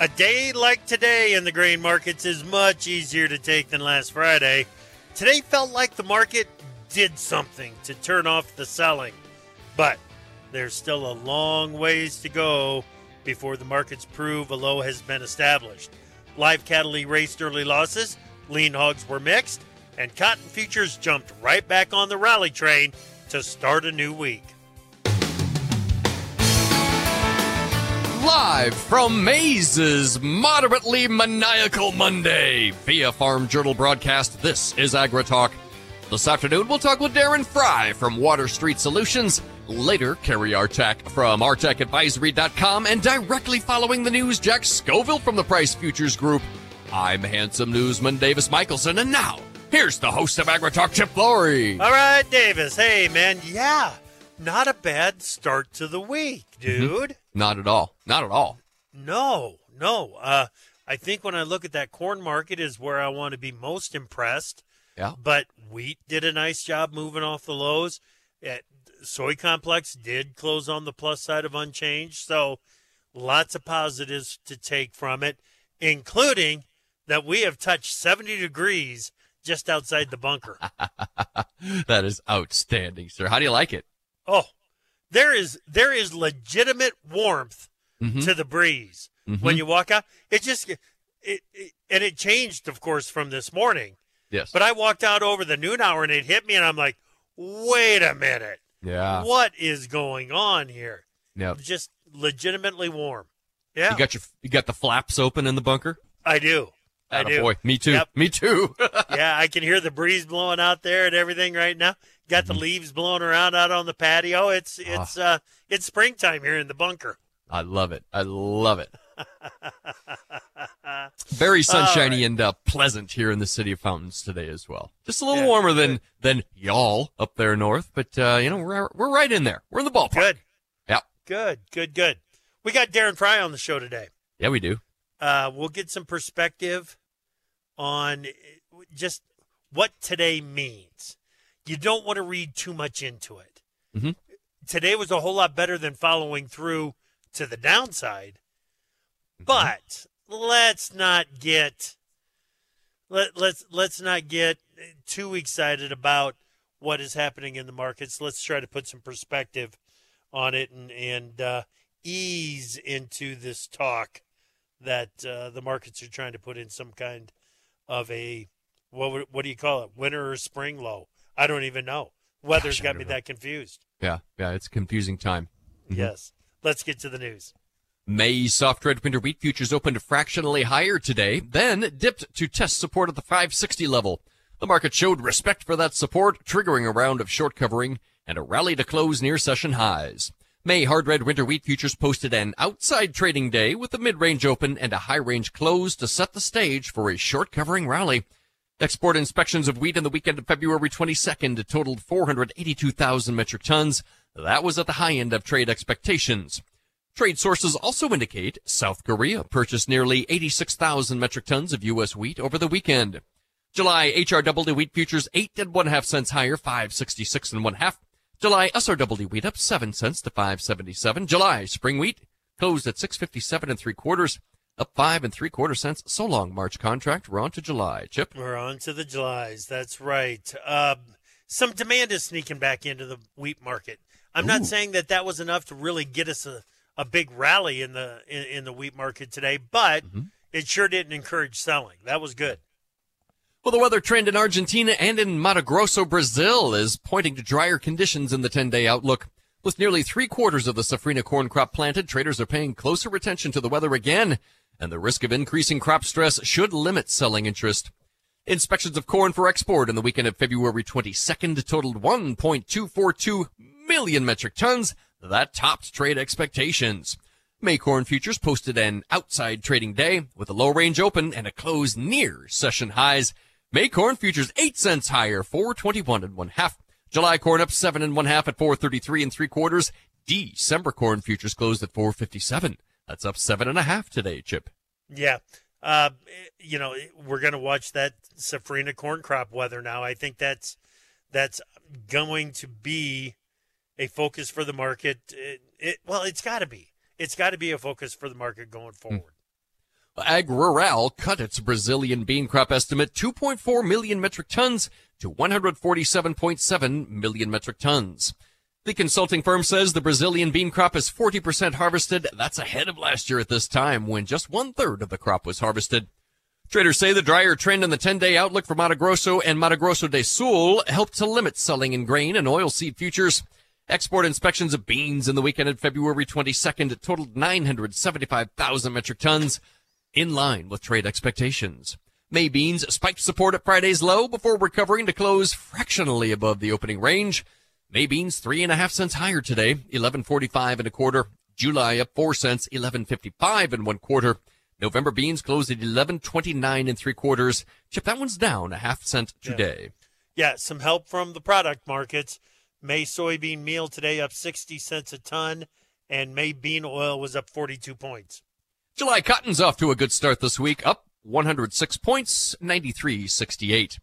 A day like today in the grain markets is much easier to take than last Friday. Today felt like the market did something to turn off the selling, but there's still a long ways to go before the markets prove a low has been established. Live cattle erased early losses, lean hogs were mixed, and cotton futures jumped right back on the rally train to start a new week. Live from Maze's moderately maniacal Monday via Farm Journal broadcast, this is AgriTalk. This afternoon, we'll talk with Darren Frye from Water Street Solutions. Later, Cary Artac from artacadvisory.com and directly following the news, Jack Scoville from the Price Futures Group. I'm handsome newsman Davis Michaelson, and now, here's the host of AgriTalk, Chip Flory. All right, Davis. Hey, man. Yeah, not a bad start to the week, dude. Mm-hmm. Not at all. Not at all. No, no. Uh, I think when I look at that corn market is where I want to be most impressed. Yeah. But wheat did a nice job moving off the lows. It, soy complex did close on the plus side of unchanged. So lots of positives to take from it, including that we have touched 70 degrees just outside the bunker. that is outstanding, sir. How do you like it? Oh, there is there is legitimate warmth mm-hmm. to the breeze mm-hmm. when you walk out. It just it, it, and it changed, of course, from this morning. Yes. But I walked out over the noon hour and it hit me, and I'm like, wait a minute. Yeah. What is going on here? Yeah. Just legitimately warm. Yeah. You got your you got the flaps open in the bunker. I do. I do. Boy, me too. Yep. Me too. yeah, I can hear the breeze blowing out there and everything right now. Got the mm-hmm. leaves blowing around out on the patio. It's it's uh it's springtime here in the bunker. I love it. I love it. Very sunshiny right. and uh, pleasant here in the city of Fountains today as well. Just a little yeah, warmer than than y'all up there north, but uh, you know we're we're right in there. We're in the ballpark. Good. Yeah. Good. Good. Good. We got Darren Frye on the show today. Yeah, we do. Uh, we'll get some perspective on just what today means you don't want to read too much into it. Mm-hmm. Today was a whole lot better than following through to the downside, mm-hmm. but let's not get let let's let's not get too excited about what is happening in the markets. Let's try to put some perspective on it and and uh, ease into this talk that uh, the markets are trying to put in some kind of a what what do you call it winter or spring low I don't even know. Weather's Gosh, got me know. that confused. Yeah, yeah, it's a confusing time. Mm-hmm. Yes. Let's get to the news. May soft red winter wheat futures opened fractionally higher today, then dipped to test support at the 560 level. The market showed respect for that support, triggering a round of short covering and a rally to close near session highs. May hard red winter wheat futures posted an outside trading day with a mid-range open and a high-range close to set the stage for a short covering rally. Export inspections of wheat in the weekend of February 22nd totaled 482,000 metric tons. That was at the high end of trade expectations. Trade sources also indicate South Korea purchased nearly 86,000 metric tons of U.S. wheat over the weekend. July HRW wheat futures 8 and 1 half cents higher, 566 and 1 half. July SRW wheat up 7 cents to 577. July spring wheat closed at 657 and 3 quarters up five and three quarter cents. So long, March contract. We're on to July. Chip. We're on to the Julys. That's right. Um, some demand is sneaking back into the wheat market. I'm Ooh. not saying that that was enough to really get us a, a big rally in the in, in the wheat market today, but mm-hmm. it sure didn't encourage selling. That was good. Well, the weather trend in Argentina and in Mato Grosso, Brazil is pointing to drier conditions in the 10 day outlook. With nearly three quarters of the safrinha corn crop planted, traders are paying closer attention to the weather again and the risk of increasing crop stress should limit selling interest. Inspections of corn for export in the weekend of February 22nd totaled 1.242 million metric tons. That topped trade expectations. May corn futures posted an outside trading day with a low range open and a close near session highs. May corn futures 8 cents higher, 421 and one half. July corn up 7 and one half at 433 and three quarters. December corn futures closed at 457. That's up seven and a half today, Chip. Yeah. Uh, you know, we're going to watch that Safrinha corn crop weather now. I think that's that's going to be a focus for the market. It, it, well, it's got to be it's got to be a focus for the market going hmm. forward. AgRural cut its Brazilian bean crop estimate 2.4 million metric tons to 147.7 million metric tons. The consulting firm says the Brazilian bean crop is 40% harvested. That's ahead of last year at this time when just one third of the crop was harvested. Traders say the drier trend in the 10-day outlook for Mato Grosso and Mato Grosso do Sul helped to limit selling in grain and oilseed futures. Export inspections of beans in the weekend of February 22nd totaled 975,000 metric tons, in line with trade expectations. May beans spiked support at Friday's low before recovering to close fractionally above the opening range. May beans three and a half cents higher today, 11.45 and a quarter. July up four cents, 11.55 and one quarter. November beans closed at 11.29 and three quarters. Chip, that one's down a half cent today. Yeah. yeah, some help from the product markets. May soybean meal today up 60 cents a ton, and May bean oil was up 42 points. July cotton's off to a good start this week, up 106 points, 93.68.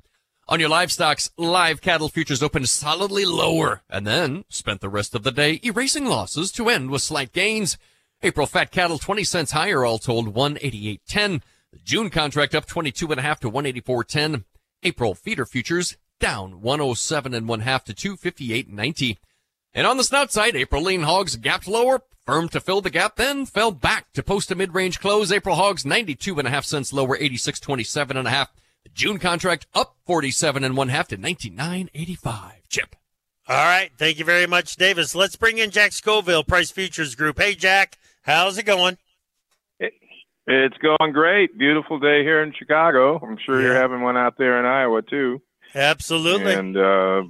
On your livestocks, live cattle futures opened solidly lower and then spent the rest of the day erasing losses to end with slight gains. April fat cattle 20 cents higher, all told 188.10. The June contract up 22 and a half to 184.10. April feeder futures down 107 and one half to 258.90. And on the snout side, April lean hogs gapped lower, firm to fill the gap, then fell back to post a mid-range close. April hogs 92 and a half cents lower, 86.27 and a half. The June contract up 47 and one half to 99.85. Chip. All right. Thank you very much, Davis. Let's bring in Jack Scoville, Price Futures Group. Hey, Jack, how's it going? It's going great. Beautiful day here in Chicago. I'm sure yeah. you're having one out there in Iowa too. Absolutely. And uh,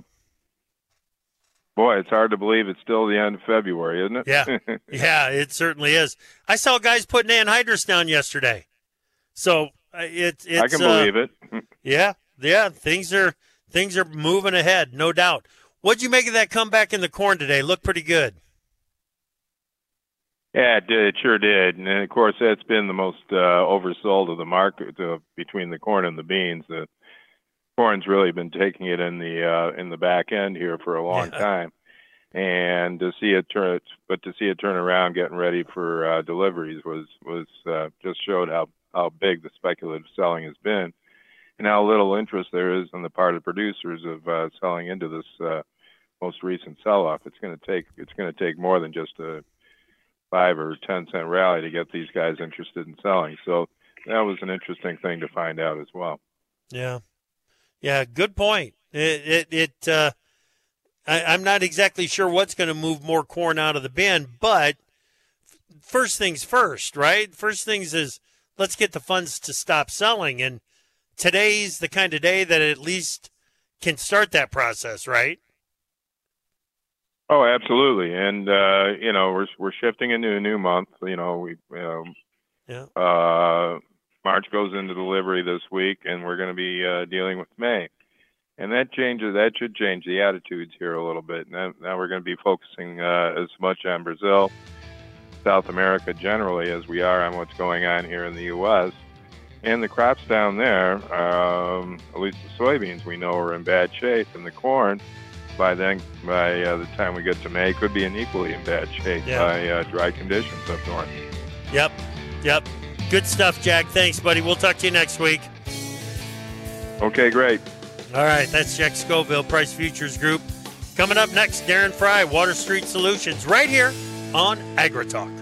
boy, it's hard to believe it's still the end of February, isn't it? Yeah, yeah, it certainly is. I saw guys putting anhydrous down yesterday, so it, it's. I can uh, believe it. yeah, yeah, things are things are moving ahead, no doubt. What'd you make of that comeback in the corn today? Looked pretty good. Yeah, it did. It sure did. And of course, that's been the most uh, oversold of the market uh, between the corn and the beans. The corn's really been taking it in the uh, in the back end here for a long yeah. time, and to see it turn, but to see it turn around, getting ready for uh, deliveries was was uh, just showed how how big the speculative selling has been, and how little interest there is on the part of producers of uh, selling into this uh, most recent sell-off. It's going to take it's going to take more than just a five or ten cent rally to get these guys interested in selling. So that was an interesting thing to find out as well. Yeah, yeah, good point. It it, it uh, I, I'm not exactly sure what's going to move more corn out of the bin, but first things first, right? First things is let's get the funds to stop selling, and today's the kind of day that at least can start that process, right? Oh, absolutely, and uh, you know we're we're shifting into a new month. You know we, um, yeah. Uh, March goes into delivery this week, and we're going to be uh, dealing with May, and that changes. That should change the attitudes here a little bit. Now, now we're going to be focusing uh, as much on Brazil, South America generally, as we are on what's going on here in the U.S. And the crops down there, um, at least the soybeans, we know are in bad shape, and the corn. By then, by uh, the time we get to May, could be in equally in bad shape yeah. by uh, dry conditions up north. Yep, yep. Good stuff, Jack. Thanks, buddy. We'll talk to you next week. Okay, great. All right, that's Jack Scoville, Price Futures Group. Coming up next, Darren Frye, Water Street Solutions, right here on AgriTalk.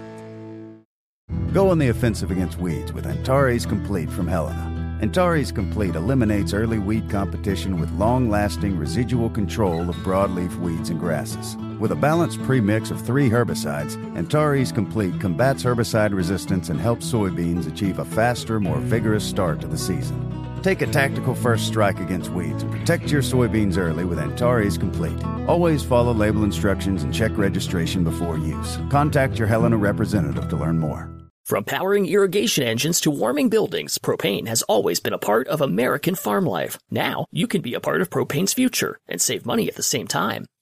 Go on the offensive against weeds with Antares Complete from Helena. Antares Complete eliminates early weed competition with long lasting residual control of broadleaf weeds and grasses. With a balanced premix of three herbicides, Antares Complete combats herbicide resistance and helps soybeans achieve a faster, more vigorous start to the season. Take a tactical first strike against weeds and protect your soybeans early with Antares Complete. Always follow label instructions and check registration before use. Contact your Helena representative to learn more. From powering irrigation engines to warming buildings, propane has always been a part of American farm life. Now, you can be a part of propane's future and save money at the same time.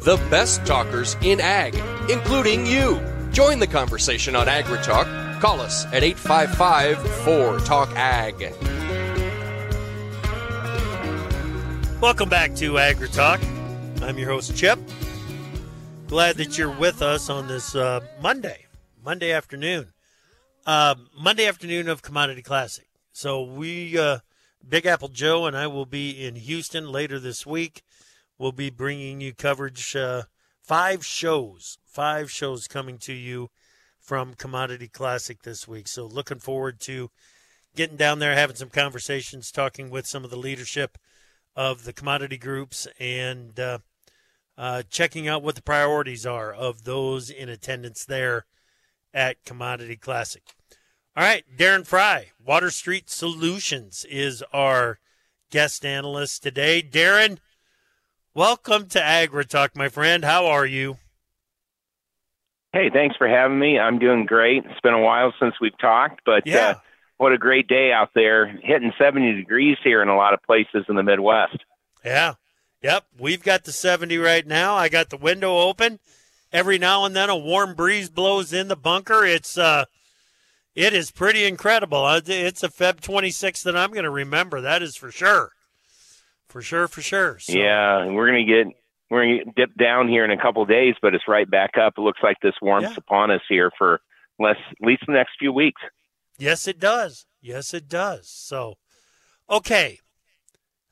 the best talkers in ag, including you. Join the conversation on AgriTalk. Call us at 855 4 Talk Ag. Welcome back to AgriTalk. I'm your host, Chip. Glad that you're with us on this uh, Monday, Monday afternoon. Uh, Monday afternoon of Commodity Classic. So we, uh, Big Apple Joe and I will be in Houston later this week we'll be bringing you coverage, uh, five shows, five shows coming to you from Commodity Classic this week. So looking forward to getting down there, having some conversations, talking with some of the leadership of the commodity groups, and uh, uh, checking out what the priorities are of those in attendance there at Commodity Classic. All right, Darren Frye, Water Street Solutions is our guest analyst today. Darren, Welcome to AgriTalk, my friend. How are you? Hey, thanks for having me. I'm doing great. It's been a while since we've talked, but yeah. uh, what a great day out there. Hitting 70 degrees here in a lot of places in the Midwest. Yeah. Yep. We've got the 70 right now. I got the window open. Every now and then a warm breeze blows in the bunker. It's uh it is pretty incredible. Uh, it's a Feb 26th that I'm going to remember. That is for sure. For sure, for sure. So. Yeah, we're gonna get we're gonna get dip down here in a couple of days, but it's right back up. It looks like this warmth's yeah. upon us here for less at least the next few weeks. Yes, it does. Yes, it does. So, okay,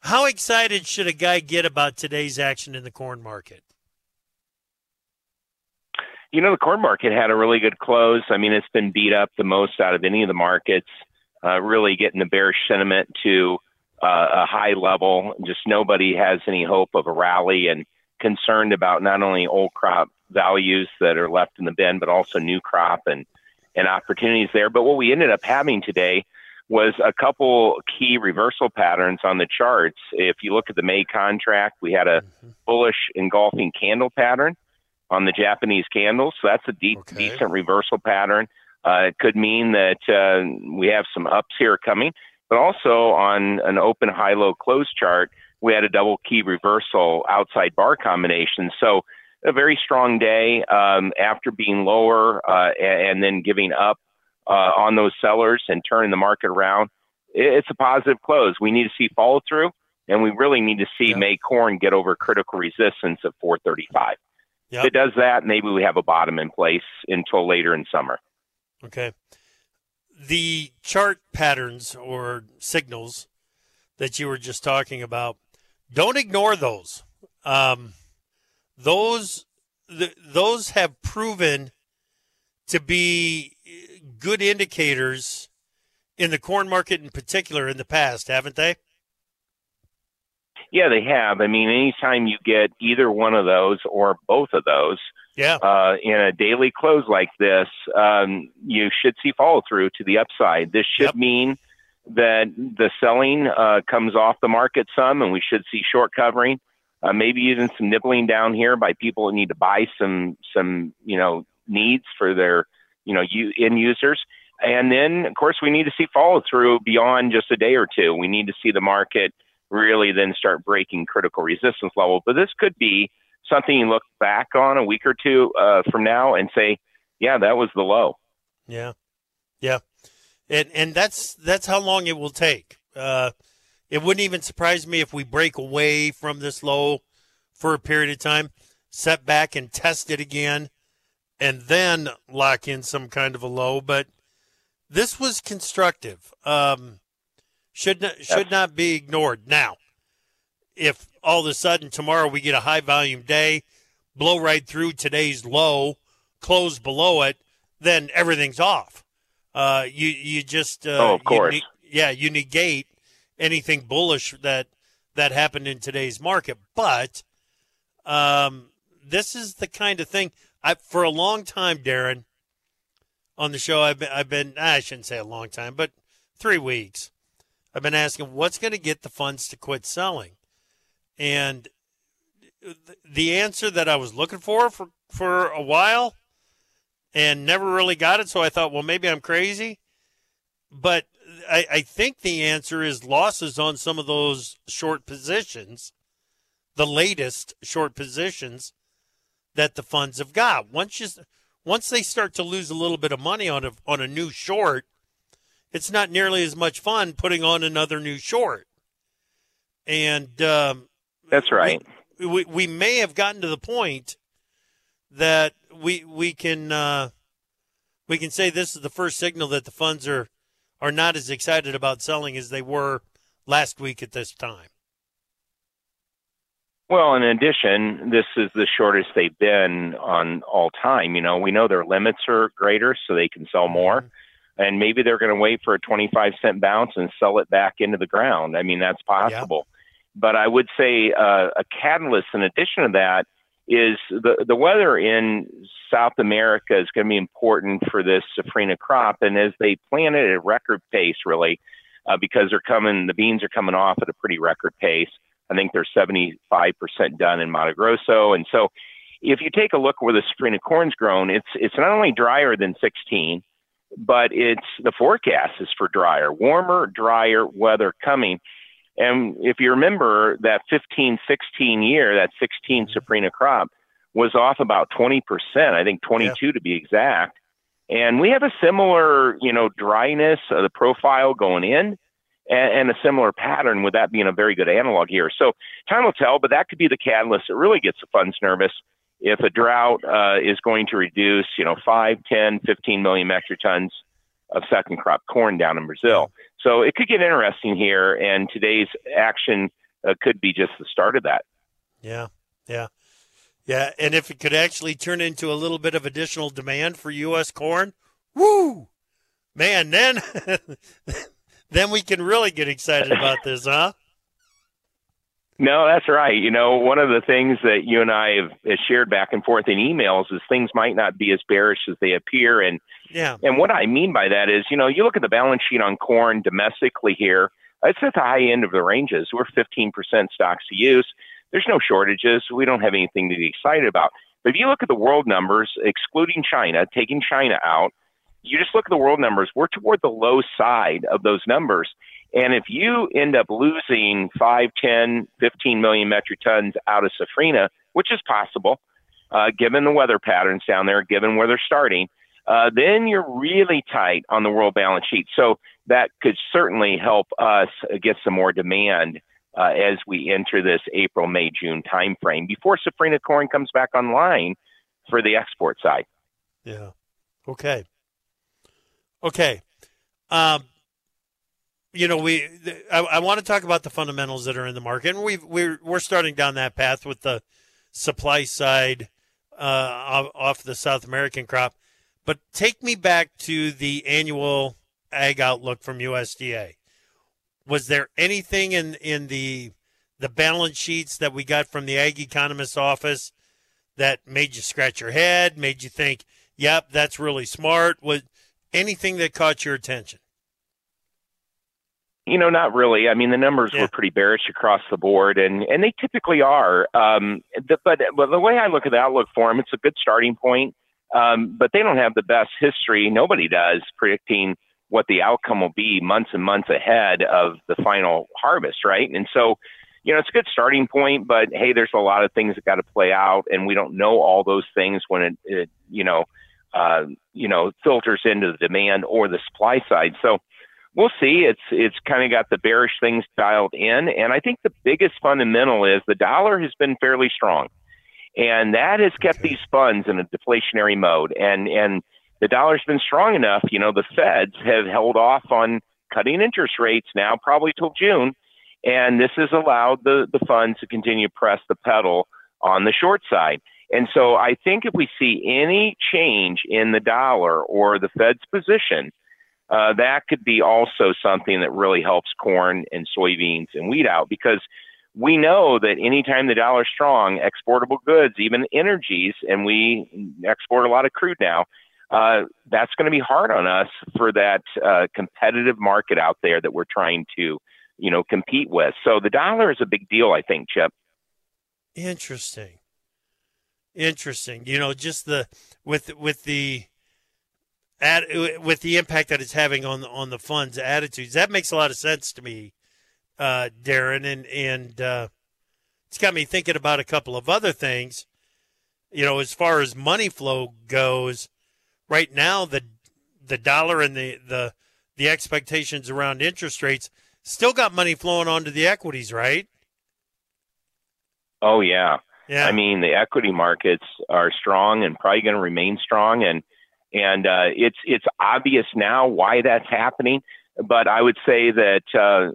how excited should a guy get about today's action in the corn market? You know, the corn market had a really good close. I mean, it's been beat up the most out of any of the markets. Uh, really getting the bearish sentiment to uh, a high level. Just nobody has any hope of a rally and concerned about not only old crop values that are left in the bin, but also new crop and, and opportunities there. But what we ended up having today was a couple key reversal patterns on the charts. If you look at the May contract, we had a mm-hmm. bullish engulfing candle pattern on the Japanese candles. So that's a deep, okay. decent reversal pattern. Uh, it could mean that uh, we have some ups here coming. But also on an open high low close chart, we had a double key reversal outside bar combination. So a very strong day um, after being lower uh, and, and, then giving up uh, on those sellers and turning the market around. It's a positive close. We need to see follow through, and we really need to see. May corn get over critical resistance at 435. Yep. If it does that, maybe we have a bottom in place until later in summer. Okay the chart patterns or signals that you were just talking about, don't ignore those. Um, those th- those have proven to be good indicators in the corn market in particular in the past, haven't they? Yeah, they have. I mean, anytime you get either one of those or both of those, yeah. Uh, in a daily close like this, um, you should see follow through to the upside. This should yep. mean that the selling uh, comes off the market some, and we should see short covering. Uh, maybe even some nibbling down here by people that need to buy some some you know needs for their you know you, end users. And then, of course, we need to see follow through beyond just a day or two. We need to see the market really then start breaking critical resistance level. But this could be something you look back on a week or two uh, from now and say, yeah, that was the low. Yeah, yeah, and and that's that's how long it will take. Uh, it wouldn't even surprise me if we break away from this low for a period of time, set back and test it again, and then lock in some kind of a low. But this was constructive. Um, should not should not be ignored. Now, if all of a sudden tomorrow we get a high volume day, blow right through today's low, close below it, then everything's off. Uh, you you just uh, oh, of course. You ne- yeah, you negate anything bullish that that happened in today's market. But um, this is the kind of thing I for a long time, Darren, on the show. I've been, I've been I shouldn't say a long time, but three weeks. I've been asking what's going to get the funds to quit selling, and the answer that I was looking for for for a while and never really got it. So I thought, well, maybe I'm crazy. But I, I think the answer is losses on some of those short positions, the latest short positions that the funds have got. Once you, once they start to lose a little bit of money on a on a new short, it's not nearly as much fun putting on another new short. And um, that's right. We, we, we may have gotten to the point that we we can uh, we can say this is the first signal that the funds are are not as excited about selling as they were last week at this time. Well, in addition, this is the shortest they've been on all time. You know, we know their limits are greater, so they can sell more. Mm-hmm. And maybe they're going to wait for a 25 cent bounce and sell it back into the ground. I mean, that's possible. But I would say uh, a catalyst in addition to that is the, the weather in South America is going to be important for this safrinha crop. And as they plant it at a record pace, really, uh, because they're coming, the beans are coming off at a pretty record pace. I think they're 75% done in Mato Grosso. And so if you take a look where the safrinha corn's grown, it's, it's not only drier than 16, but it's the forecast is for drier, warmer, drier weather coming. And if you remember that 15 16 year, that 16 mm-hmm. safrinha crop was off about 20%, I think 22 yeah. to be exact. And we have a similar, you know, dryness of the profile going in and, and, a similar pattern with that being a very good analog here. So time will tell, but that could be the catalyst. that really gets the funds nervous if a drought uh, is going to reduce, you know, 5, 10, 15 million metric tons of second crop corn down in Brazil. So it could get interesting here, and today's action uh, could be just the start of that. Yeah, yeah, yeah. And if it could actually turn into a little bit of additional demand for U.S. corn, woo, man, then then we can really get excited about this, huh? No, that's right. You know, one of the things that you and I have shared back and forth in emails is things might not be as bearish as they appear. And yeah. And what I mean by that is, you know, you look at the balance sheet on corn domestically here, it's at the high end of the ranges. We're 15% stocks to use. There's no shortages. We don't have anything to be excited about. But if you look at the world numbers, excluding China, taking China out, you just look at the world numbers, we're toward the low side of those numbers. And if you end up losing 5, 10, 15 million metric tons out of Safrinha, which is possible, uh, given the weather patterns down there, given where they're starting, uh, then you're really tight on the world balance sheet. So that could certainly help us get some more demand uh, as we enter this April, May, June timeframe before Safrinha corn comes back online for the export side. Yeah. Okay. Okay. Um, you know, we I, I, want to talk about the fundamentals that are in the market, and we we're we're starting down that path with the supply side uh, off the South American crop. But take me back to the annual ag outlook from USDA. Was there anything in in the the balance sheets that we got from the ag economist's office that made you scratch your head, made you think, "Yep, that's really smart"? Was anything that caught your attention? You know, not really. I mean, the numbers yeah. were pretty bearish across the board, and and they typically are. Um, the, but but the way I look at the outlook for them, it's a good starting point. Um, but they don't have the best history. Nobody does predicting what the outcome will be months and months ahead of the final harvest, right? And so, you know, it's a good starting point, but hey, there's a lot of things that got to play out, and we don't know all those things when it, it you know, uh, you know, filters into the demand or the supply side. So we'll see. It's it's kind of got the bearish things dialed in, and I think the biggest fundamental is the dollar has been fairly strong, and that has kept these funds in a deflationary mode, and and the dollar's been strong enough. You know, the Feds have held off on cutting interest rates now, probably till June, and this has allowed the the funds to continue to press the pedal on the short side. And so I think if we see any change in the dollar or the Fed's position, uh, that could be also something that really helps corn and soybeans and wheat out because we know that anytime the dollar's strong, exportable goods, even energies, and we export a lot of crude now, uh, that's going to be hard on us for that uh, competitive market out there that we're trying to, you know, compete with. So the dollar is a big deal, I think, Chip. Interesting. Interesting. You know, just the with with the at, with the impact that it's having on the, on the fund's attitudes. That makes a lot of sense to me, uh, Darren, and and uh, it's got me thinking about a couple of other things. You know, as far as money flow goes, right now the the dollar and the the the expectations around interest rates still got money flowing onto the equities, right? Oh yeah. Yeah. I mean, the equity markets are strong and probably going to remain strong and and uh, it's it's obvious now why that's happening. But I would say that uh,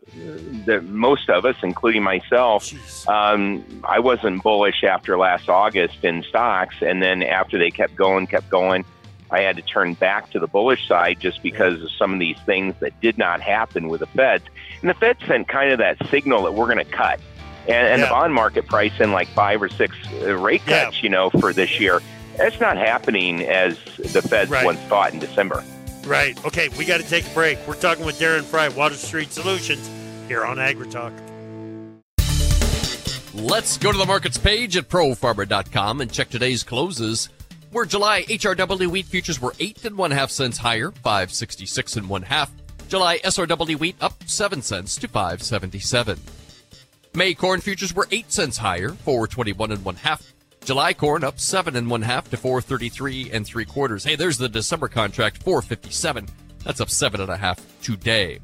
that most of us, including myself, um, I wasn't bullish after last August in stocks, and then after they kept going, kept going, I had to turn back to the bullish side just because of some of these things that did not happen with the Feds. And the Fed sent kind of that signal that we're going to cut. And, and Yeah. the bond market price in like five or six uh, rate Yeah. cuts, you know, for this year. That's not happening as the Feds Right. once thought in December. Right. Okay, we got to take a break. We're talking with Darren Frye, Water Street Solutions, here on AgriTalk. Let's go to the markets page at profarmer.com and check today's closes. Where July HRW wheat futures were eight and one half cents higher, five sixty six and one half. July SRW wheat up seven cents to five seventy seven. May corn futures were eight cents higher, four twenty one and one half. July corn up seven and one half to four thirty three and three quarters. Hey, there's the December contract, four fifty seven. That's up seven and a half today.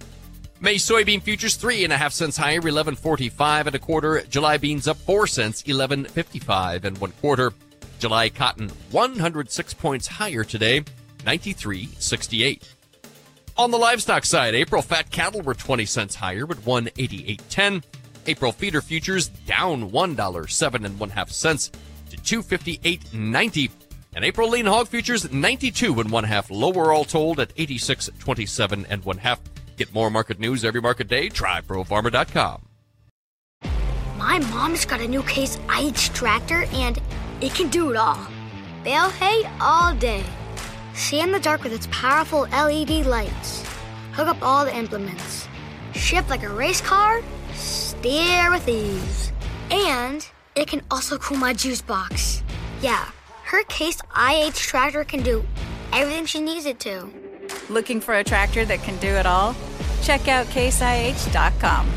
May soybean futures three and a half cents higher, eleven forty five and a quarter. July beans up four cents, eleven fifty five and one quarter. July cotton one hundred six points higher today, ninety three sixty eight. On the livestock side, April fat cattle were 20 cents higher at 188.10. April feeder futures down $1, seven and one half cents 258.90. And April lean hog futures 92 and one half lower all told at 86.27 and one half. Get more market news every market day. Try profarmer.com. My mom's got a new Case IH tractor and it can do it all. Bale hay all day. See in the dark with its powerful LED lights. Hook up all the implements. Shift like a race car. Steer with ease. And it can also cool my juice box. Yeah, her Case IH tractor can do everything she needs it to. Looking for a tractor that can do it all? Check out caseih.com.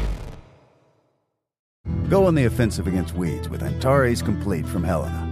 Go on the offensive against weeds with Antares Complete from Helena.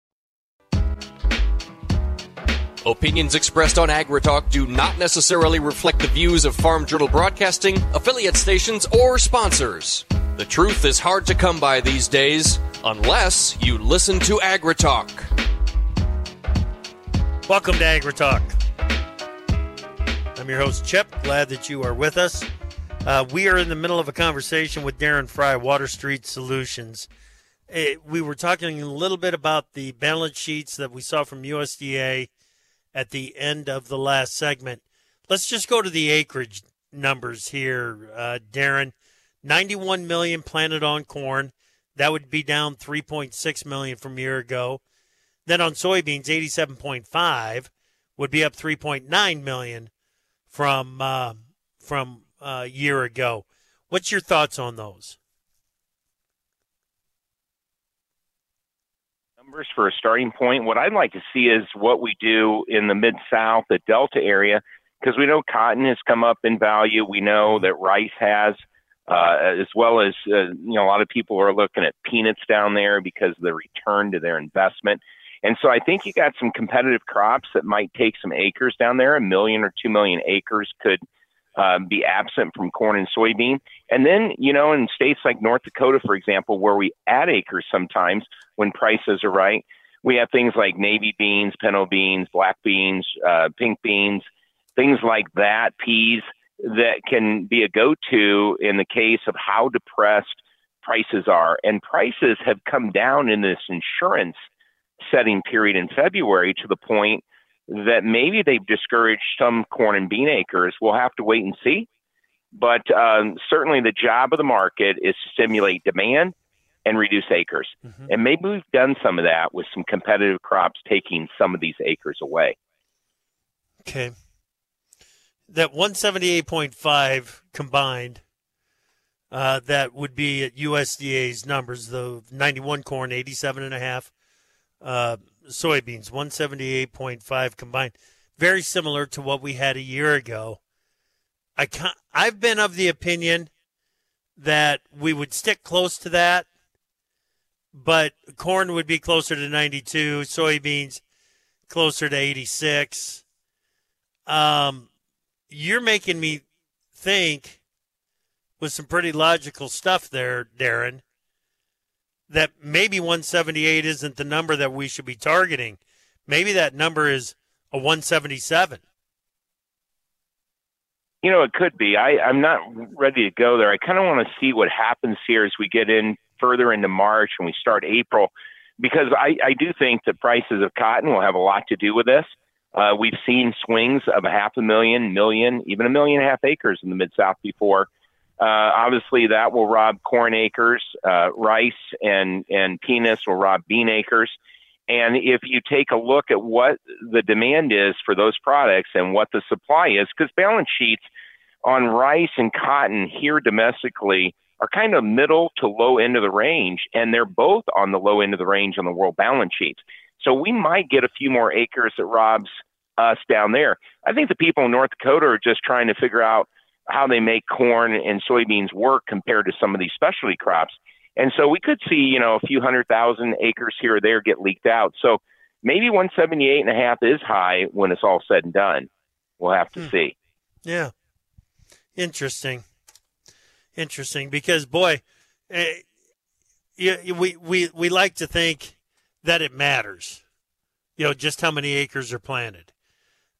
Opinions expressed on AgriTalk do not necessarily reflect the views of Farm Journal Broadcasting, affiliate stations, or sponsors. The truth is hard to come by these days unless you listen to AgriTalk. Welcome to AgriTalk. I'm your host, Chip. Glad that you are with us. Uh, we are in the middle of a conversation with Darren Frye, Water Street Solutions. Uh, we were talking a little bit about the balance sheets that we saw from USDA at the end of the last segment. Let's just go to the acreage numbers here, uh, Darren. 91 million planted on corn. That would be down 3.6 million from a year ago. Then on soybeans, 87.5 would be up 3.9 million from uh, from a year ago. What's your thoughts on those? Numbers for a starting point. What I'd like to see is what we do in the mid South, the Delta area, because we know cotton has come up in value. We know that rice has, uh, as well as uh, you know, a lot of people are looking at peanuts down there because of the return to their investment. And so I think you got some competitive crops that might take some acres down there. A million or two million acres could um, be absent from corn and soybean. And then, you know, in states like North Dakota, for example, where we add acres sometimes when prices are right, we have things like navy beans, pinto beans, black beans, uh, pink beans, things like that, peas that can be a go to in the case of how depressed prices are. And prices have come down in this insurance setting period in February to the point that maybe they've discouraged some corn and bean acres. We'll have to wait and see. But um, certainly the job of the market is to stimulate demand and reduce acres. Mm-hmm. And maybe we've done some of that with some competitive crops taking some of these acres away. Okay. That 178.5 combined, uh, that would be at USDA's numbers, the 91 corn, 87 and a half, uh, soybeans, 178.5 combined. Very similar to what we had a year ago. I can't, I've been of the opinion that we would stick close to that, but corn would be closer to 92, soybeans closer to 86. Um, you're making me think with some pretty logical stuff there, Darren, that maybe 178 isn't the number that we should be targeting. Maybe that number is a 177. You know, it could be. I, I'm not ready to go there. I kind of want to see what happens here as we get in further into March and we start April, because I, I do think the prices of cotton will have a lot to do with this. Uh, we've seen swings of a half a million, million, even a million and a half acres in the Mid South before. Uh, obviously, that will rob corn acres. Uh, rice and and peanuts will rob bean acres. And if you take a look at what the demand is for those products and what the supply is, because balance sheets on rice and cotton here domestically are kind of middle to low end of the range, and they're both on the low end of the range on the world balance sheets. So we might get a few more acres that robs us down there. I think the people in North Dakota are just trying to figure out how they make corn and soybeans work compared to some of these specialty crops. And so we could see, you know, a few hundred thousand acres here or there get leaked out. So maybe 178 and a half is high when it's all said and done. We'll have to hmm. see. Yeah. Interesting. Interesting because boy, eh, we we we like to think that it matters. You know, just how many acres are planted.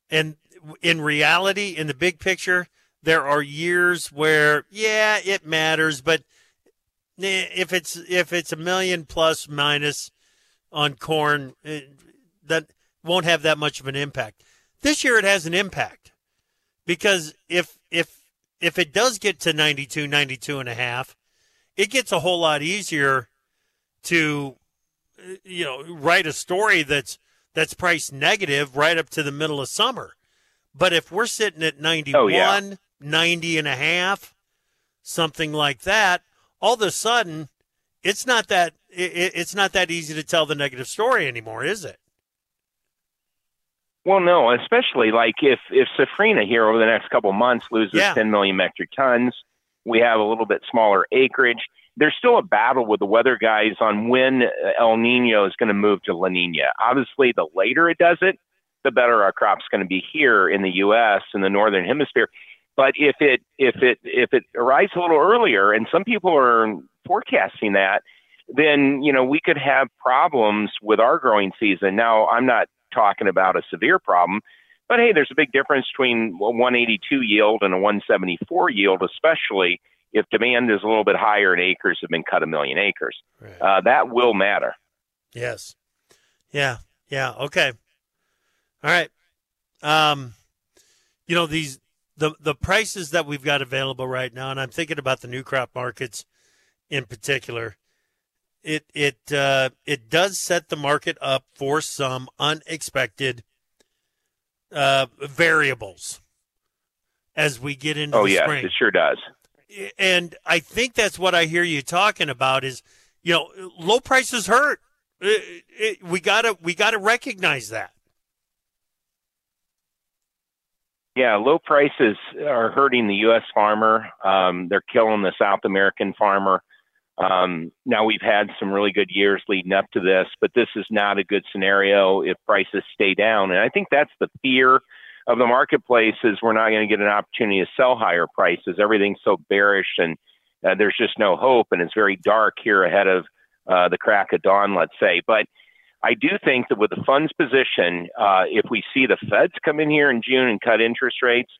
And in reality, in the big picture, there are years where, yeah, it matters, but if it's if it's a million plus minus on corn, it, eh, that won't have that much of an impact. This year, it has an impact because if if if it does get to 92, 92 and a half, it gets a whole lot easier to eh, you know write a story that's that's priced negative right up to the middle of summer. But if we're sitting at 91, oh, yeah. 90 and a half, something like that, all of a sudden, it's not that it, it's not that easy to tell the negative story anymore, is it? Well, no, especially like if if Safrinha here over the next couple months loses yeah. 10 million metric tons, we have a little bit smaller acreage. There's still a battle with the weather guys on when El Nino is going to move to La Nina. Obviously, the later it does it, the better our crop's going to be here in the U.S. in the northern hemisphere. But if it if it if it arrives a little earlier, and some people are forecasting that, then you know we could have problems with our growing season. Now, I'm not talking about a severe problem, but hey, there's a big difference between a 182 yield and a 174 yield, especially if demand is a little bit higher and acres have been cut a million acres. Right. Uh, that will matter. Yes. Yeah. Yeah. Okay. All right. Um, you know these the the prices that we've got available right now, and I'm thinking about the new crop markets in particular. It it uh, it does set the market up for some unexpected uh, variables as we get into oh, the yes, spring. it sure does. And I think that's what I hear you talking about is, you know, low prices hurt. It, it, we gotta we gotta recognize that. Yeah, low prices are hurting the U.S. farmer. Um, they're killing the South American farmer. Um, now we've had some really good years leading up to this, but this is not a good scenario if prices stay down. And I think that's the fear of the marketplace is we're not going to get an opportunity to sell higher prices. Everything's so bearish and uh, there's just no hope, and it's very dark here ahead of uh, the crack of dawn, let's say. But I do think that with the funds position, uh, if we see the Feds come in here in June and cut interest rates,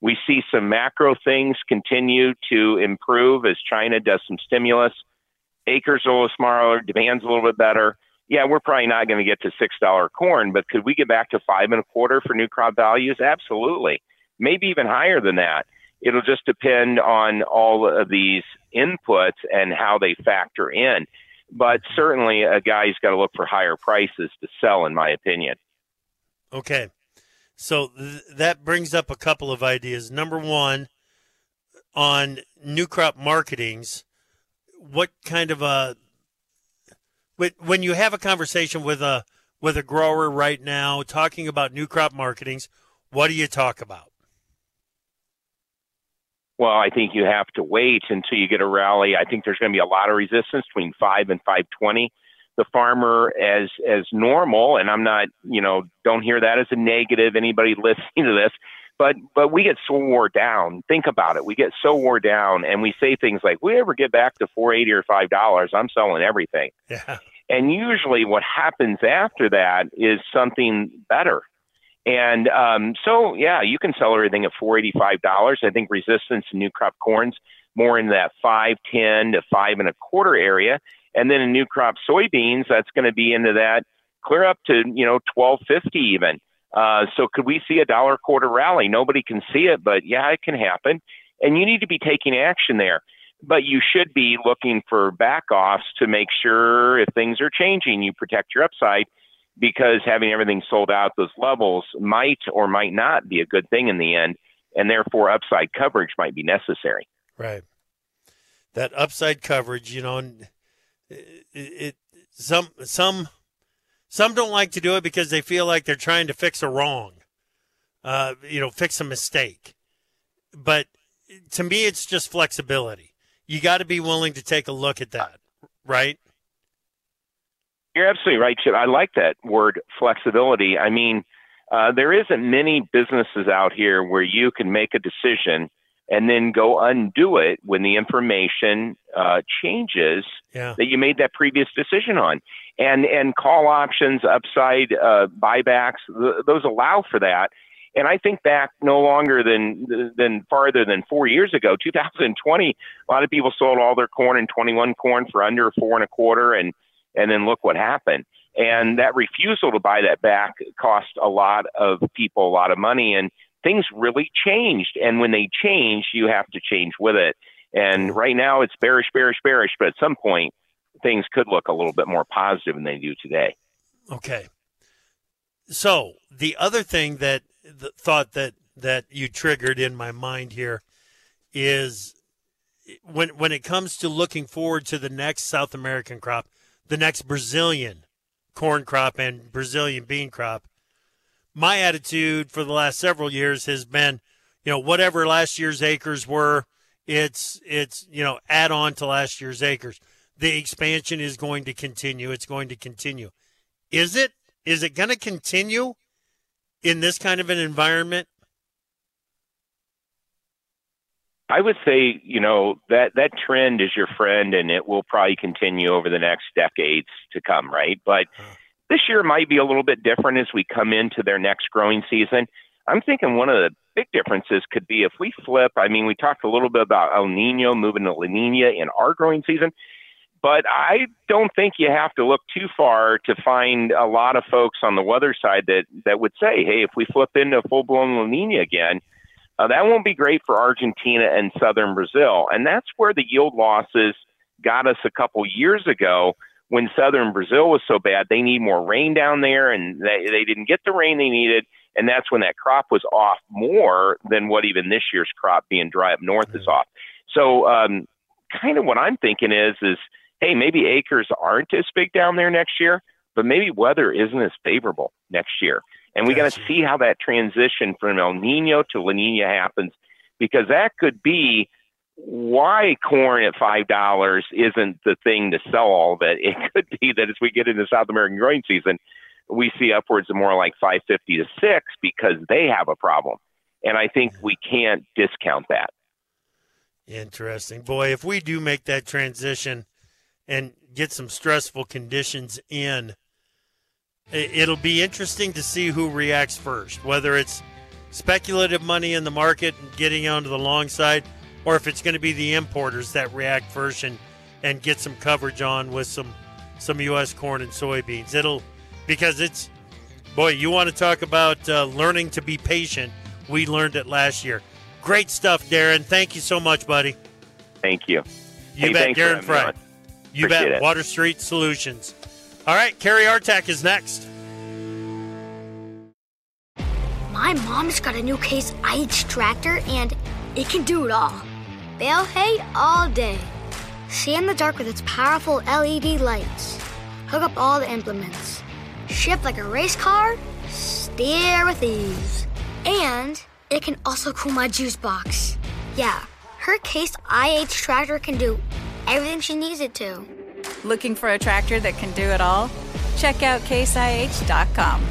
we see some macro things continue to improve as China does some stimulus. Acres a little smaller, demand's a little bit better. Yeah, we're probably not going to get to six dollar corn, but could we get back to five and a quarter for new crop values? Absolutely, maybe even higher than that. It'll just depend on all of these inputs and how they factor in. But certainly, a guy's got to look for higher prices to sell, in my opinion. Okay. So th- that brings up a couple of ideas. Number one, on new crop marketings, what kind of a when you have a conversation with a with a grower right now talking about new crop marketings, what do you talk about? Well, I think you have to wait until you get a rally. I think there's going to be a lot of resistance between five and five twenty. The farmer, as as normal, and I'm not, you know, don't hear that as a negative. Anybody listening to this, but but we get so wore down. Think about it. We get so wore down, and we say things like, "We ever get back to four eighty or five dollars, I'm selling everything." Yeah. And usually, what happens after that is something better. And um, so, yeah, you can sell everything at four eighty-five dollars. I think resistance in new crop corns more in that five ten to five and a quarter area, and then in new crop soybeans, that's going to be into that clear up to you know twelve fifty even. Uh, so could we see a dollar quarter rally? Nobody can see it, but yeah, it can happen. And you need to be taking action there. But you should be looking for back offs to make sure if things are changing, you protect your upside because having everything sold out those levels might or might not be a good thing in the end. And therefore, upside coverage might be necessary. Right. That upside coverage, you know, it, it some some some don't like to do it because they feel like they're trying to fix a wrong, uh, you know, fix a mistake. But to me, it's just flexibility. You got to be willing to take a look at that, right? You're absolutely right, Chip. I like that word flexibility. I mean, uh, there isn't many businesses out here where you can make a decision and then go undo it when the information uh, changes yeah. that you made that previous decision on and and call options, upside uh, buybacks, th- those allow for that. And I think back no longer than than farther than four years ago, 2020. A lot of people sold all their corn and 21 corn for under four and a quarter, and and then look what happened. And that refusal to buy that back cost a lot of people a lot of money, and things really changed. And when they change, you have to change with it. And right now it's bearish, bearish, bearish, but at some point things could look a little bit more positive than they do today. Okay. So the other thing that the thought that that you triggered in my mind here is when when it comes to looking forward to the next South American crop, the next Brazilian corn crop and Brazilian bean crop. My attitude for the last several years has been, you know, whatever last year's acres were, it's it's you know add on to last year's acres the expansion is going to continue. It's going to continue. Is it? Is it going to continue in this kind of an environment? I would say, you know, that that trend is your friend and it will probably continue over the next decades to come, right? But this year might be a little bit different as we come into their next growing season. I'm thinking one of the big differences could be if we flip. I mean, we talked a little bit about El Nino moving to La Nina in our growing season, but I don't think you have to look too far to find a lot of folks on the weather side that that would say, "Hey, if we flip into full blown La Nina again." Uh, that won't be great for Argentina and southern Brazil. And that's where the yield losses got us a couple years ago when southern Brazil was so bad. They need more rain down there, and they, they didn't get the rain they needed. And that's when that crop was off more than what even this year's crop being dry up north is off. So, um, kind of what I'm thinking is, is hey, maybe acres aren't as big down there next year, but maybe weather isn't as favorable next year. And we got to see how that transition from El Nino to La Nina happens because that could be why corn at five dollars isn't the thing to sell all of it. It could be that as we get into South American growing season, we see upwards of more like five fifty to six because they have a problem. And I think we can't discount that. Interesting. Boy, if we do make that transition and get some stressful conditions in, it'll be interesting to see who reacts first, whether it's speculative money in the market and getting onto the long side, or if it's going to be the importers that react first and, and get some coverage on with some some U.S. corn and soybeans. It'll because it's boy, you want to talk about uh, learning to be patient. We learned it last year. Great stuff, Darren. Thank you so much, buddy. Thank you. You Hey, bet, Darren Frye. You bet. it. Water Street Solutions. All right, Cary Artac is next. My mom's got a new Case IH tractor and it can do it all. Bale hay all day. See in the dark with its powerful LED lights. Hook up all the implements. Shift like a race car. Steer with ease. And it can also cool my juice box. Yeah, her Case IH tractor can do everything she needs it to. Looking for a tractor that can do it all? Check out caseih.com.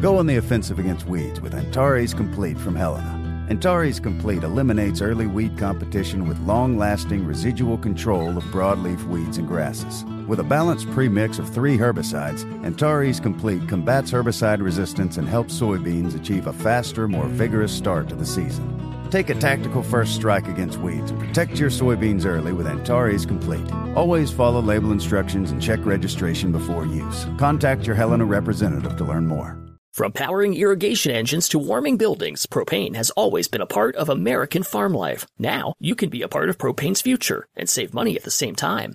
Go on the offensive against weeds with Antares Complete from Helena. Antares Complete eliminates early weed competition with long lasting residual control of broadleaf weeds and grasses. With a balanced premix of three herbicides, Antares Complete combats herbicide resistance and helps soybeans achieve a faster, more vigorous start to the season. Take a tactical first strike against weeds and protect your soybeans early with Antares Complete. Always follow label instructions and check registration before use. Contact your Helena representative to learn more. From powering irrigation engines to warming buildings, propane has always been a part of American farm life. Now, you can be a part of propane's future and save money at the same time.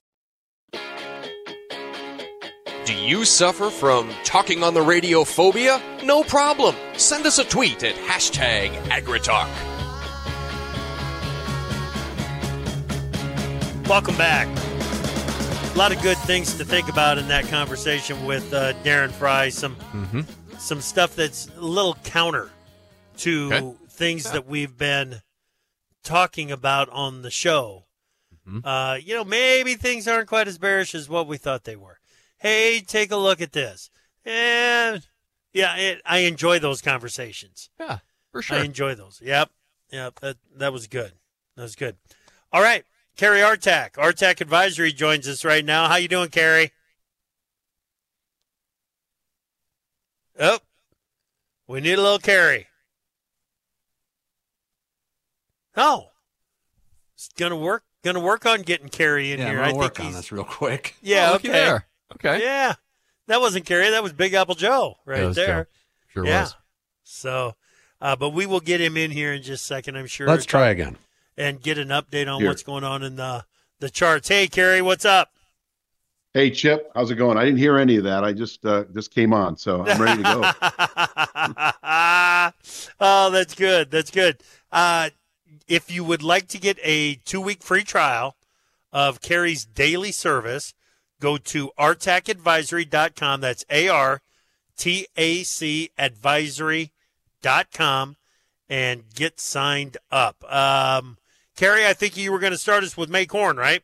Do you suffer from talking on the radio phobia? No problem. Send us a tweet at hashtag AgriTalk. Welcome back. A lot of good things to think about in that conversation with uh, Darren Frye. Some some stuff that's a little counter to Okay. things that we've been talking about on the show. Uh, you know, maybe things aren't quite as bearish as what we thought they were. Hey, take a look at this. And yeah, it, I enjoy those conversations. Yeah, for sure. I enjoy those. Yep. Yep. That that was good. That was good. All right. Cary Artac. Artac Advisory joins us right now. How you doing, Cary? Oh. We need a little Cary. Oh. It's gonna work gonna work on getting Cary in Yeah, here. I'm I think work on this real quick. Yeah, Oh, okay. Looky there. Okay. Yeah. That wasn't Cary, that was Big Apple Joe right That was there. Joe. Sure yeah. was. So uh, but we will get him in here in just a second, I'm sure. Let's try again. and get an update on Here. what's going on in the the charts. Hey, Cary, what's up? Hey Chip, how's it going? I didn't hear any of that. I just uh, just came on, so I'm ready to go. oh, that's good. That's good. Uh, if you would like to get a two week free trial of Cary's daily service, go to artacadvisory.com. That's A R T A C advisory.com and get signed up. Um, Cary, I think you were going to start us with May corn, right?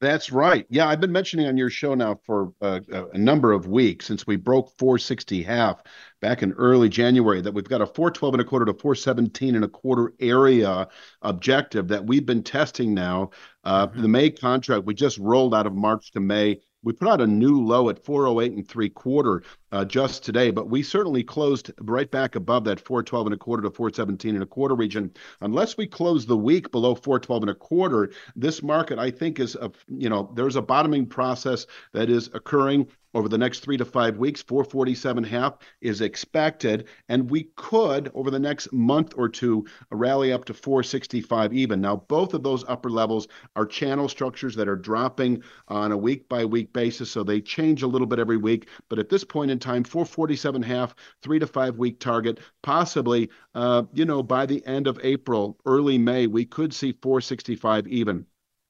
That's right. Yeah, I've been mentioning on your show now for uh, a number of weeks since we broke 460 half back in early January that we've got a 412 and a quarter to 417 and a quarter area objective that we've been testing now. Uh, mm-hmm. The May contract we just rolled out of March to May we put out a new low at 408 and three quarter uh, just today, but we certainly closed right back above that 412 and a quarter to 417 and a quarter region. Unless we close the week below 412 and a quarter, this market I think is a you know there's a bottoming process that is occurring over the next three to five weeks. 447 half is expected, and we could over the next month or two rally up to 465 even. Now, both of those upper levels are channel structures that are dropping on a week by week basis, so they change a little bit every week. But at this point in time, 447 half, three to five week target, possibly, uh, you know, by the end of April, early May, we could see 465 even.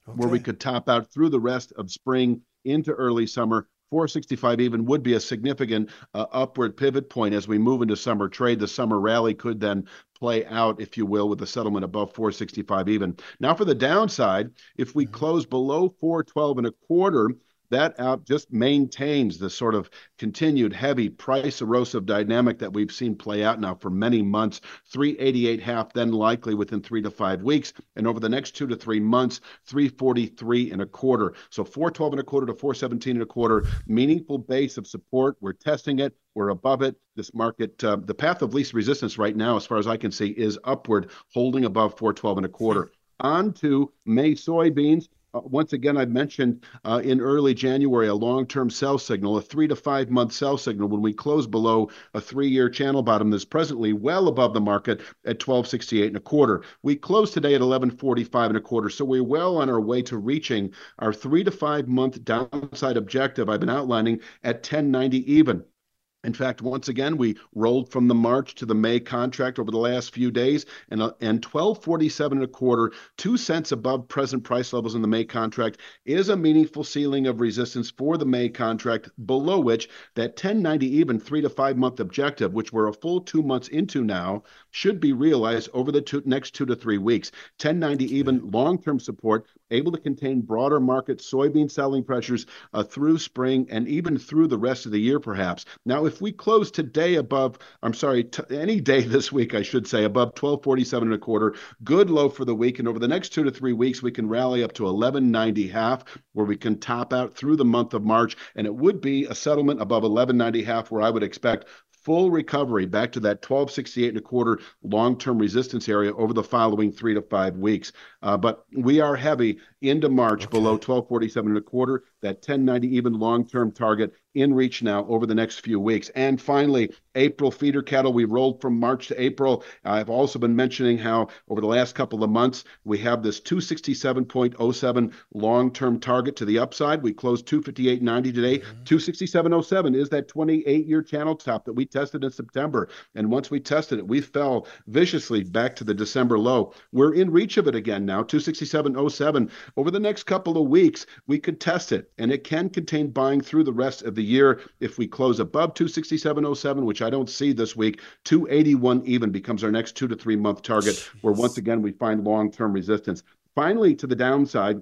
Okay. Where we could top out through the rest of spring into early summer 465 even would be a significant uh, upward pivot point as we move into summer trade. The summer rally could then play out, if you will, with the settlement above 465 even. Now, for the downside, if we mm-hmm. close below 412 and a quarter, that out just maintains the sort of continued heavy price erosive dynamic that we've seen play out now for many months. 388 half then likely within three to five weeks. And over the next two to three months 343 and a quarter. So 412 and a quarter to 417 and a quarter meaningful base of support. We're testing it. We're above it. This market uh, the path of least resistance right now as far as i can see is upward holding above 412 and a quarter. On to may soybeans once again, I mentioned uh, in early January a long term sell signal, a three to five month sell signal when we close below a three year channel bottom that's presently well above the market at 1268 and a quarter. We closed today at 1145 and a quarter. So we're well on our way to reaching our three to five month downside objective I've been outlining at 1090 even. In fact, once again, we rolled from the March to the May contract over the last few days, and uh, and 1247 and a quarter, two cents above present price levels in the May contract, is a meaningful ceiling of resistance for the May contract, below which that 1090 even three to five month objective, which we're a full two months into now, should be realized over the two, next two to three weeks. 1090 even long term support, able to contain broader market soybean selling pressures uh, through spring and even through the rest of the year, perhaps. Now, if we close today above, I'm sorry, t- any day this week, I should say, above 1247 and a quarter, good low for the week. And over the next two to three weeks, we can rally up to 1190 half, where we can top out through the month of March. And it would be a settlement above 1190 half, where I would expect full recovery back to that 1268 and a quarter long-term resistance area over the following three to five weeks. Uh, but we are heavy into March okay. below 1247 and a quarter, that 1090 even long-term target in reach now over the next few weeks. And finally, April feeder cattle, we rolled from March to April. I've also been mentioning how over the last couple of months, we have this 267.07 long-term target to the upside. We closed 258.90 today. Mm-hmm. 267.07 is that 28-year channel top that we tested in September. And once we tested it, we fell viciously back to the December low. We're in reach of it again now, 267.07. Over the next couple of weeks, we could test it, and it can contain buying through the rest of the year. If we close above 267.07, which I don't see this week, 281 even becomes our next two to three month target, where once again we find long term resistance. Finally, to the downside,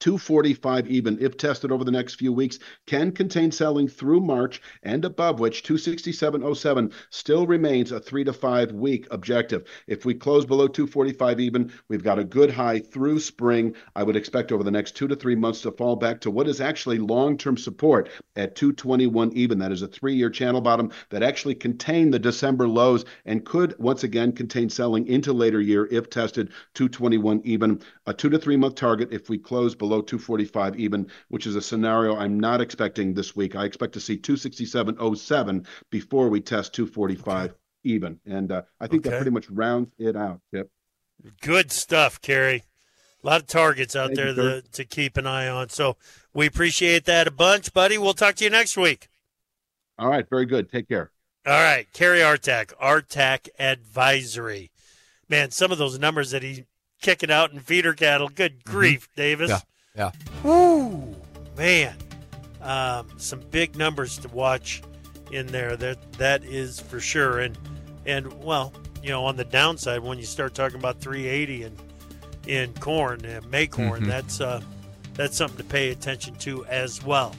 245 even if tested over the next few weeks can contain selling through March and above which 267.07 still remains a 3 to 5 week objective. If we close below 245 even, we've got a good high through spring. I would expect over the next 2 to 3 months to fall back to what is actually long-term support at 221 even. That is a 3-year channel bottom that actually contained the December lows and could once again contain selling into later year if tested 221 even. A 2 to 3 month target if we close below below 245 even, which is a scenario I'm not expecting this week. I expect to see 267.07 before we test 245 okay. even. And uh, I think okay. that pretty much rounds it out, Chip. Good stuff, Cary. A lot of targets out Thank there to, to keep an eye on. So we appreciate that a bunch, buddy. We'll talk to you next week. All right. Very good. Take care. All right. Cary Artac, Artac Advisory. Man, some of those numbers that he kicking out in feeder cattle. Good grief, Davis. Yeah. Yeah. Woo, man. Um, some big numbers to watch in there. That that is for sure. And and well, you know, on the downside, when you start talking about 380 and in corn and May corn, Mhm. that's uh, that's something to pay attention to as well.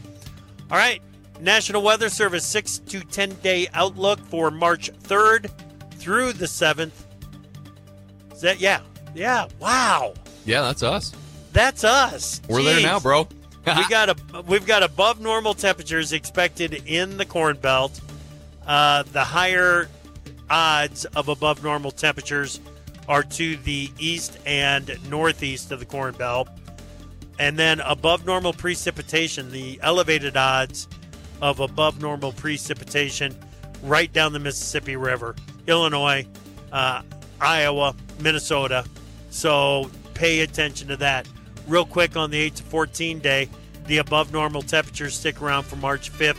All right, National Weather Service six to ten day outlook for March 3rd through the 7th. Is that yeah, yeah? Wow, Yeah, that's us. That's us. We're there now, bro. we got a we've got above normal temperatures expected in the corn belt. Uh, the higher odds of above normal temperatures are to the east and northeast of the corn belt, and then above normal precipitation. The elevated odds of above normal precipitation right down the Mississippi River, Illinois, uh, Iowa, Minnesota. So pay attention to that. Real quick on the 8 to 14 day, the above normal temperatures stick around from March 5th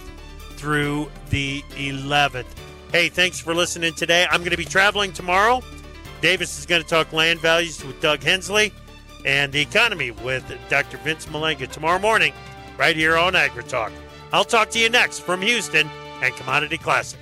through the 11th. Hey, thanks for listening today. I'm going to be traveling tomorrow. Davis is going to talk land values with Doug Hensley and the economy with Dr. Vince Malanga tomorrow morning, right here on AgriTalk. I'll talk to you next from Houston and Commodity Classic.